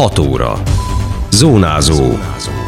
6 óra. Zónázó.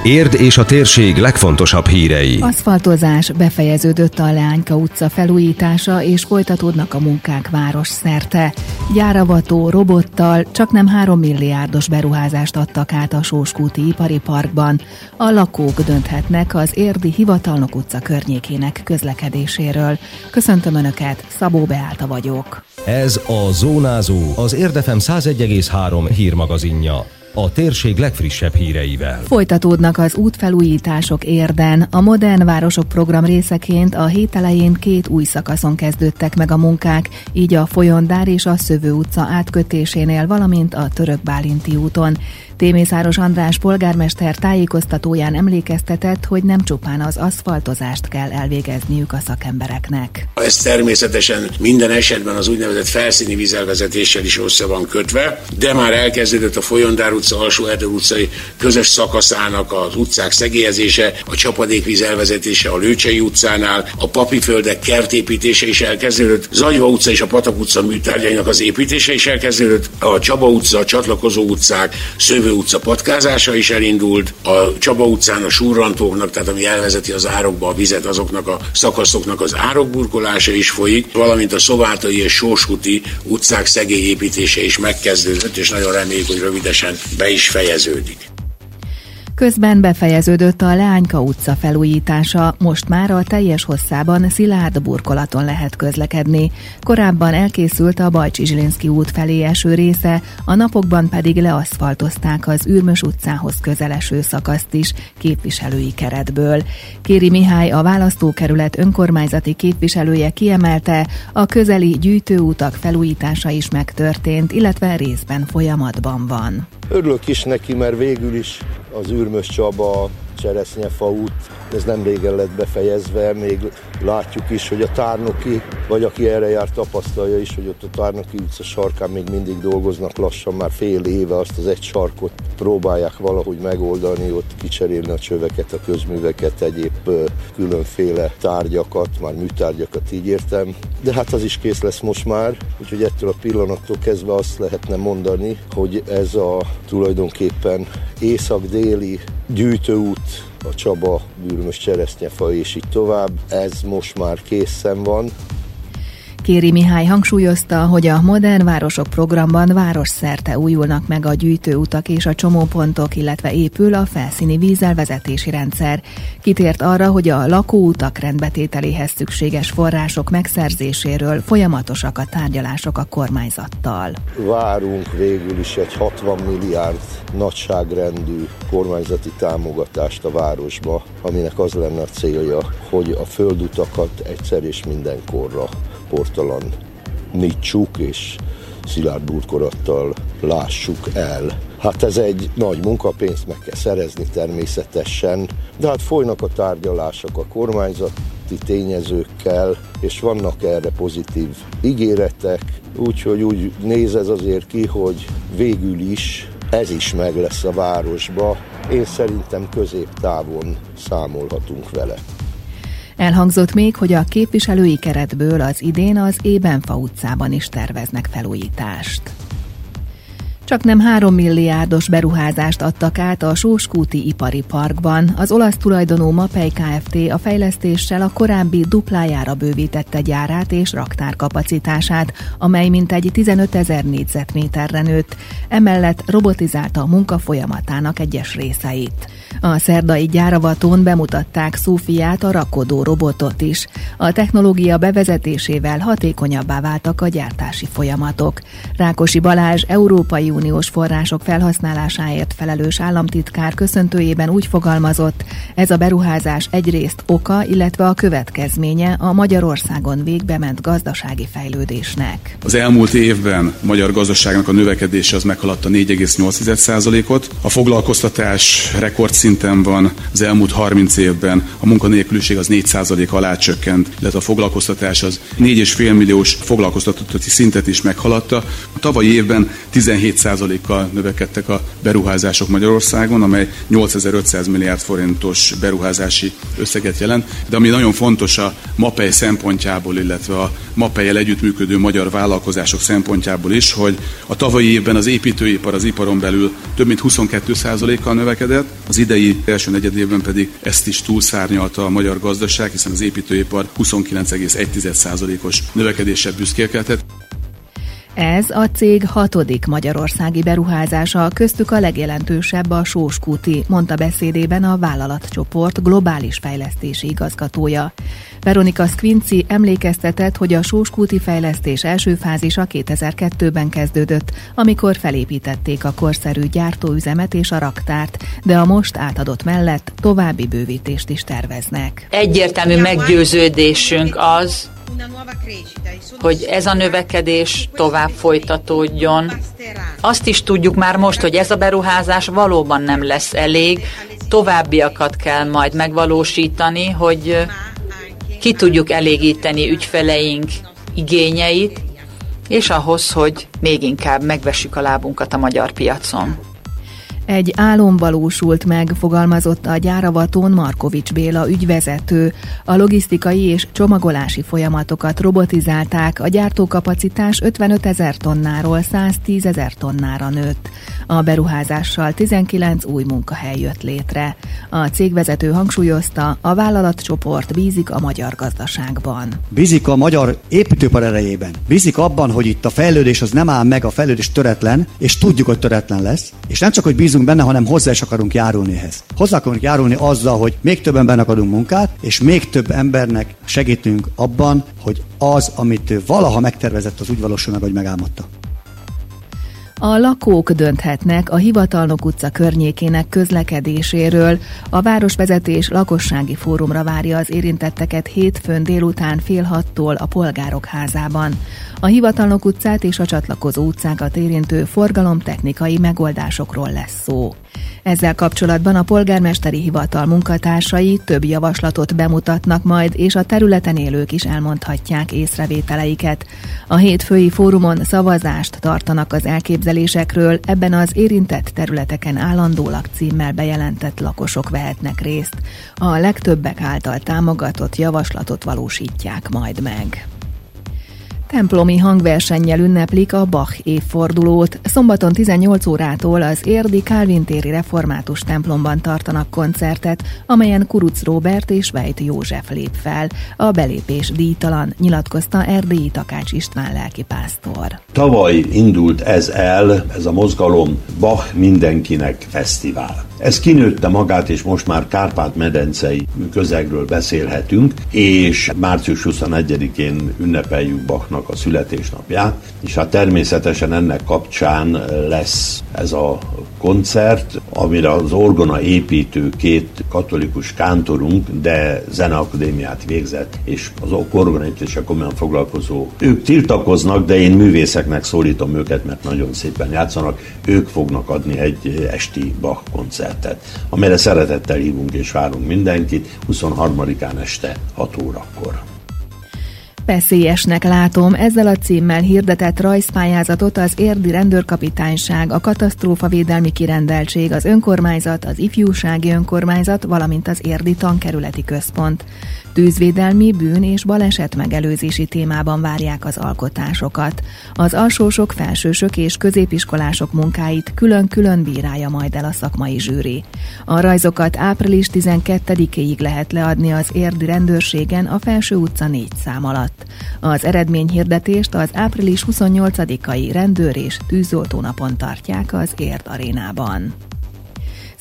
Érd és a térség legfontosabb hírei. Aszfaltozás befejeződött a Leányka utca felújítása, és folytatódnak a munkák város szerte. Gyáravató robottal csak nem 3 milliárdos beruházást adtak át a Sóskúti Ipari Parkban. A lakók dönthetnek az Érdi Hivatalnok utca környékének közlekedéséről. Köszöntöm Önöket, Szabó Beálta vagyok. Ez a Zónázó, az Érdefem 101,3 hírmagazinja a térség legfrissebb híreivel. Folytatódnak az útfelújítások érden. A Modern Városok program részeként a hét elején két új szakaszon kezdődtek meg a munkák, így a Folyondár és a Szövő utca átkötésénél, valamint a Török Bálinti úton. Témészáros András polgármester tájékoztatóján emlékeztetett, hogy nem csupán az aszfaltozást kell elvégezniük a szakembereknek. Ez természetesen minden esetben az úgynevezett felszíni vízelvezetéssel is össze van kötve, de már elkezdődött a Folyondár utca, Alsó Erdő utcai közös szakaszának az utcák szegélyezése, a csapadékvíz elvezetése a Lőcsei utcánál, a papiföldek kertépítése is elkezdődött, Zagyva utca és a Patak utca műtárgyainak az építése is elkezdődött, a Csaba utca, a csatlakozó utcák, Szövő utca patkázása is elindult, a Csaba utcán a súrrantóknak, tehát ami elvezeti az árokba a vizet, azoknak a szakaszoknak az árokburkolása is folyik, valamint a Szovátai és Sóskuti utcák szegélyépítése is megkezdődött, és nagyon reméljük, hogy rövidesen be is fejeződik. Közben befejeződött a Leányka utca felújítása, most már a teljes hosszában szilárd burkolaton lehet közlekedni. Korábban elkészült a Bajcsi Zsilinszki út felé eső része, a napokban pedig leaszfaltozták az Ürmös utcához közeleső szakaszt is képviselői keretből. Kéri Mihály a választókerület önkormányzati képviselője kiemelte, a közeli gyűjtőutak felújítása is megtörtént, illetve részben folyamatban van. Örülök is neki, mert végül is az Ürmös Csaba, Cseresznyefa út, ez nem régen lett befejezve, még látjuk is, hogy a Tárnoki, vagy aki erre jár, tapasztalja is, hogy ott a Tárnoki utca sarkán még mindig dolgoznak lassan, már fél éve azt az egy sarkot próbálják valahogy megoldani, ott kicserélni a csöveket, a közműveket, egyéb különféle tárgyakat, már műtárgyakat így értem. De hát az is kész lesz most már, úgyhogy ettől a pillanattól kezdve azt lehetne mondani, hogy ez a tulajdonképpen észak-déli gyűjtőút a Csaba, Bűrmös cseresznyefa és így tovább. Ez most már készen van, Kéri Mihály hangsúlyozta, hogy a Modern Városok programban városszerte újulnak meg a gyűjtőutak és a csomópontok, illetve épül a felszíni vízelvezetési rendszer. Kitért arra, hogy a lakóutak rendbetételéhez szükséges források megszerzéséről folyamatosak a tárgyalások a kormányzattal. Várunk végül is egy 60 milliárd nagyságrendű kormányzati támogatást a városba, aminek az lenne a célja, hogy a földutakat egyszer és mindenkorra portalan nyitsuk, és szilárd burkolattal lássuk el. Hát ez egy nagy munkapénzt meg kell szerezni természetesen, de hát folynak a tárgyalások a kormányzati tényezőkkel, és vannak erre pozitív ígéretek, úgyhogy úgy néz ez azért ki, hogy végül is ez is meg lesz a városba. Én szerintem középtávon számolhatunk vele. Elhangzott még, hogy a képviselői keretből az idén az Ébenfa utcában is terveznek felújítást. Csak nem 3 milliárdos beruházást adtak át a Sóskúti Ipari Parkban. Az olasz tulajdonú Mapei Kft. a fejlesztéssel a korábbi duplájára bővítette gyárát és raktárkapacitását, amely mintegy 15 ezer négyzetméterre nőtt. Emellett robotizálta a munka folyamatának egyes részeit. A szerdai gyáravatón bemutatták Szófiát, a rakodó robotot is. A technológia bevezetésével hatékonyabbá váltak a gyártási folyamatok. Rákosi Balázs Európai Uniós források felhasználásáért felelős államtitkár köszöntőjében úgy fogalmazott, ez a beruházás egyrészt oka, illetve a következménye a Magyarországon végbe ment gazdasági fejlődésnek. Az elmúlt évben magyar gazdaságnak a növekedése az meghaladta 4,8%-ot, a foglalkoztatás rekordszinten van, az elmúlt 30 évben a munkanélküliség az 4% alá csökkent, illetve a foglalkoztatás az 4,5 milliós foglalkoztatotti szintet is meghaladta. A tavalyi évben 17 7%-kal növekedtek a beruházások Magyarországon, amely 8500 milliárd forintos beruházási összeget jelent. De ami nagyon fontos a MAPEI szempontjából, illetve a MAPEI-el együttműködő magyar vállalkozások szempontjából is, hogy a tavalyi évben az építőipar az iparon belül több mint 22%-kal növekedett, az idei első negyedében pedig ezt is túlszárnyalta a magyar gazdaság, hiszen az építőipar 29,1%-os növekedéssel büszkélkedett. Ez a cég hatodik magyarországi beruházása, köztük a legjelentősebb a Sóskúti, mondta beszédében a vállalatcsoport globális fejlesztési igazgatója. Veronika Squinci emlékeztetett, hogy a Sóskúti fejlesztés első fázisa 2002-ben kezdődött, amikor felépítették a korszerű gyártóüzemet és a raktárt, de a most átadott mellett további bővítést is terveznek. Egyértelmű meggyőződésünk az, hogy ez a növekedés tovább folytatódjon. Azt is tudjuk már most, hogy ez a beruházás valóban nem lesz elég, továbbiakat kell majd megvalósítani, hogy ki tudjuk elégíteni ügyfeleink igényeit, és ahhoz, hogy még inkább megvessük a lábunkat a magyar piacon. Egy álom valósult meg, fogalmazott a gyáravaton Markovics Béla ügyvezető. A logisztikai és csomagolási folyamatokat robotizálták, a gyártókapacitás 55 ezer tonnáról 110 ezer tonnára nőtt. A beruházással 19 új munkahely jött létre. A cégvezető hangsúlyozta, a vállalatcsoport bízik a magyar gazdaságban. Bízik a magyar építőpar erejében. Bízik abban, hogy itt a fejlődés az nem áll meg, a fejlődés töretlen, és tudjuk, hogy töretlen lesz. És nem csak, hogy bízunk bízunk benne, hanem hozzá is akarunk járulni ehhez. Hozzá akarunk járulni azzal, hogy még több embernek adunk munkát, és még több embernek segítünk abban, hogy az, amit valaha megtervezett, az úgy valósul meg, hogy megálmodta. A lakók dönthetnek a Hivatalnok utca környékének közlekedéséről. A városvezetés lakossági fórumra várja az érintetteket hétfőn délután fél hattól a Polgárok házában. A Hivatalnok utcát és a csatlakozó utcákat érintő forgalomtechnikai megoldásokról lesz szó. Ezzel kapcsolatban a polgármesteri hivatal munkatársai több javaslatot bemutatnak majd, és a területen élők is elmondhatják észrevételeiket. A hétfői fórumon szavazást tartanak az elképzelésekről, ebben az érintett területeken állandólag címmel bejelentett lakosok vehetnek részt. A legtöbbek által támogatott javaslatot valósítják majd meg. Templomi hangversennyel ünneplik a Bach évfordulót. Szombaton 18 órától az Érdi Kálvin téri református templomban tartanak koncertet, amelyen Kuruc Robert és Vejt József lép fel. A belépés díjtalan, nyilatkozta Erdélyi Takács István lelkipásztor. Tavaly indult ez el, ez a mozgalom Bach mindenkinek fesztivál. Ez kinőtte magát, és most már Kárpát-medencei közegről beszélhetünk, és március 21-én ünnepeljük Bachnak a születésnapját, és hát természetesen ennek kapcsán lesz ez a koncert, amire az orgona építő két katolikus kántorunk, de zeneakadémiát végzett, és az orgona építése komolyan foglalkozó. Ők tiltakoznak, de én művészeknek szólítom őket, mert nagyon szépen játszanak. Ők fognak adni egy esti Bach koncertet, amelyre szeretettel hívunk és várunk mindenkit 23-án este 6 órakor. Veszélyesnek látom, ezzel a címmel hirdetett rajzpályázatot az érdi rendőrkapitányság, a katasztrófavédelmi kirendeltség, az önkormányzat, az ifjúsági önkormányzat, valamint az érdi tankerületi központ. Tűzvédelmi, bűn és baleset megelőzési témában várják az alkotásokat. Az alsósok, felsősök és középiskolások munkáit külön-külön bírálja majd el a szakmai zsűri. A rajzokat április 12-ig lehet leadni az érdi rendőrségen a Felső utca 4 szám alatt. Az eredményhirdetést az április 28-ai rendőr és tűzoltónapon tartják az Érd arénában.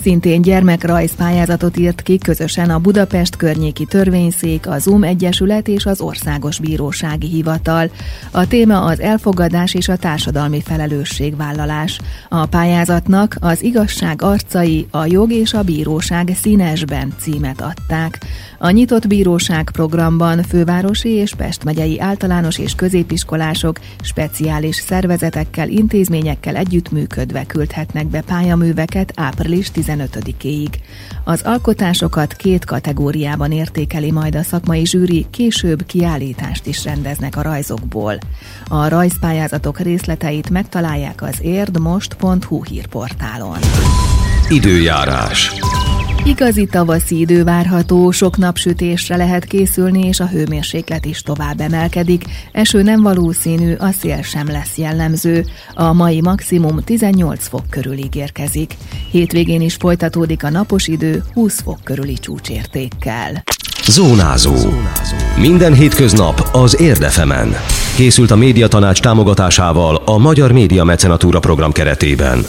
Szintén gyermekrajzpályázatot írt ki közösen a Budapest környéki törvényszék, a ZUM Egyesület és az Országos Bírósági Hivatal. A téma az elfogadás és a társadalmi felelősségvállalás. A pályázatnak az igazság arcai, a jog és a bíróság színesben címet adták. A nyitott bíróság programban fővárosi és Pest megyei általános és középiskolások speciális szervezetekkel, intézményekkel együttműködve küldhetnek be pályaműveket április 10 15-éig. Az alkotásokat két kategóriában értékeli majd a szakmai zsűri, később kiállítást is rendeznek a rajzokból. A rajzpályázatok részleteit megtalálják az érdmost.hu hírportálon. Időjárás. Igazi tavaszi idő várható, sok napsütésre lehet készülni, és a hőmérséklet is tovább emelkedik. Eső nem valószínű, a szél sem lesz jellemző. A mai maximum 18 fok körül ígérkezik. Hétvégén is folytatódik a napos idő 20 fok körüli csúcsértékkel. Zónázó. Minden hétköznap az Érdefemen. Készült a médiatanács támogatásával a Magyar Média Mecenatúra program keretében.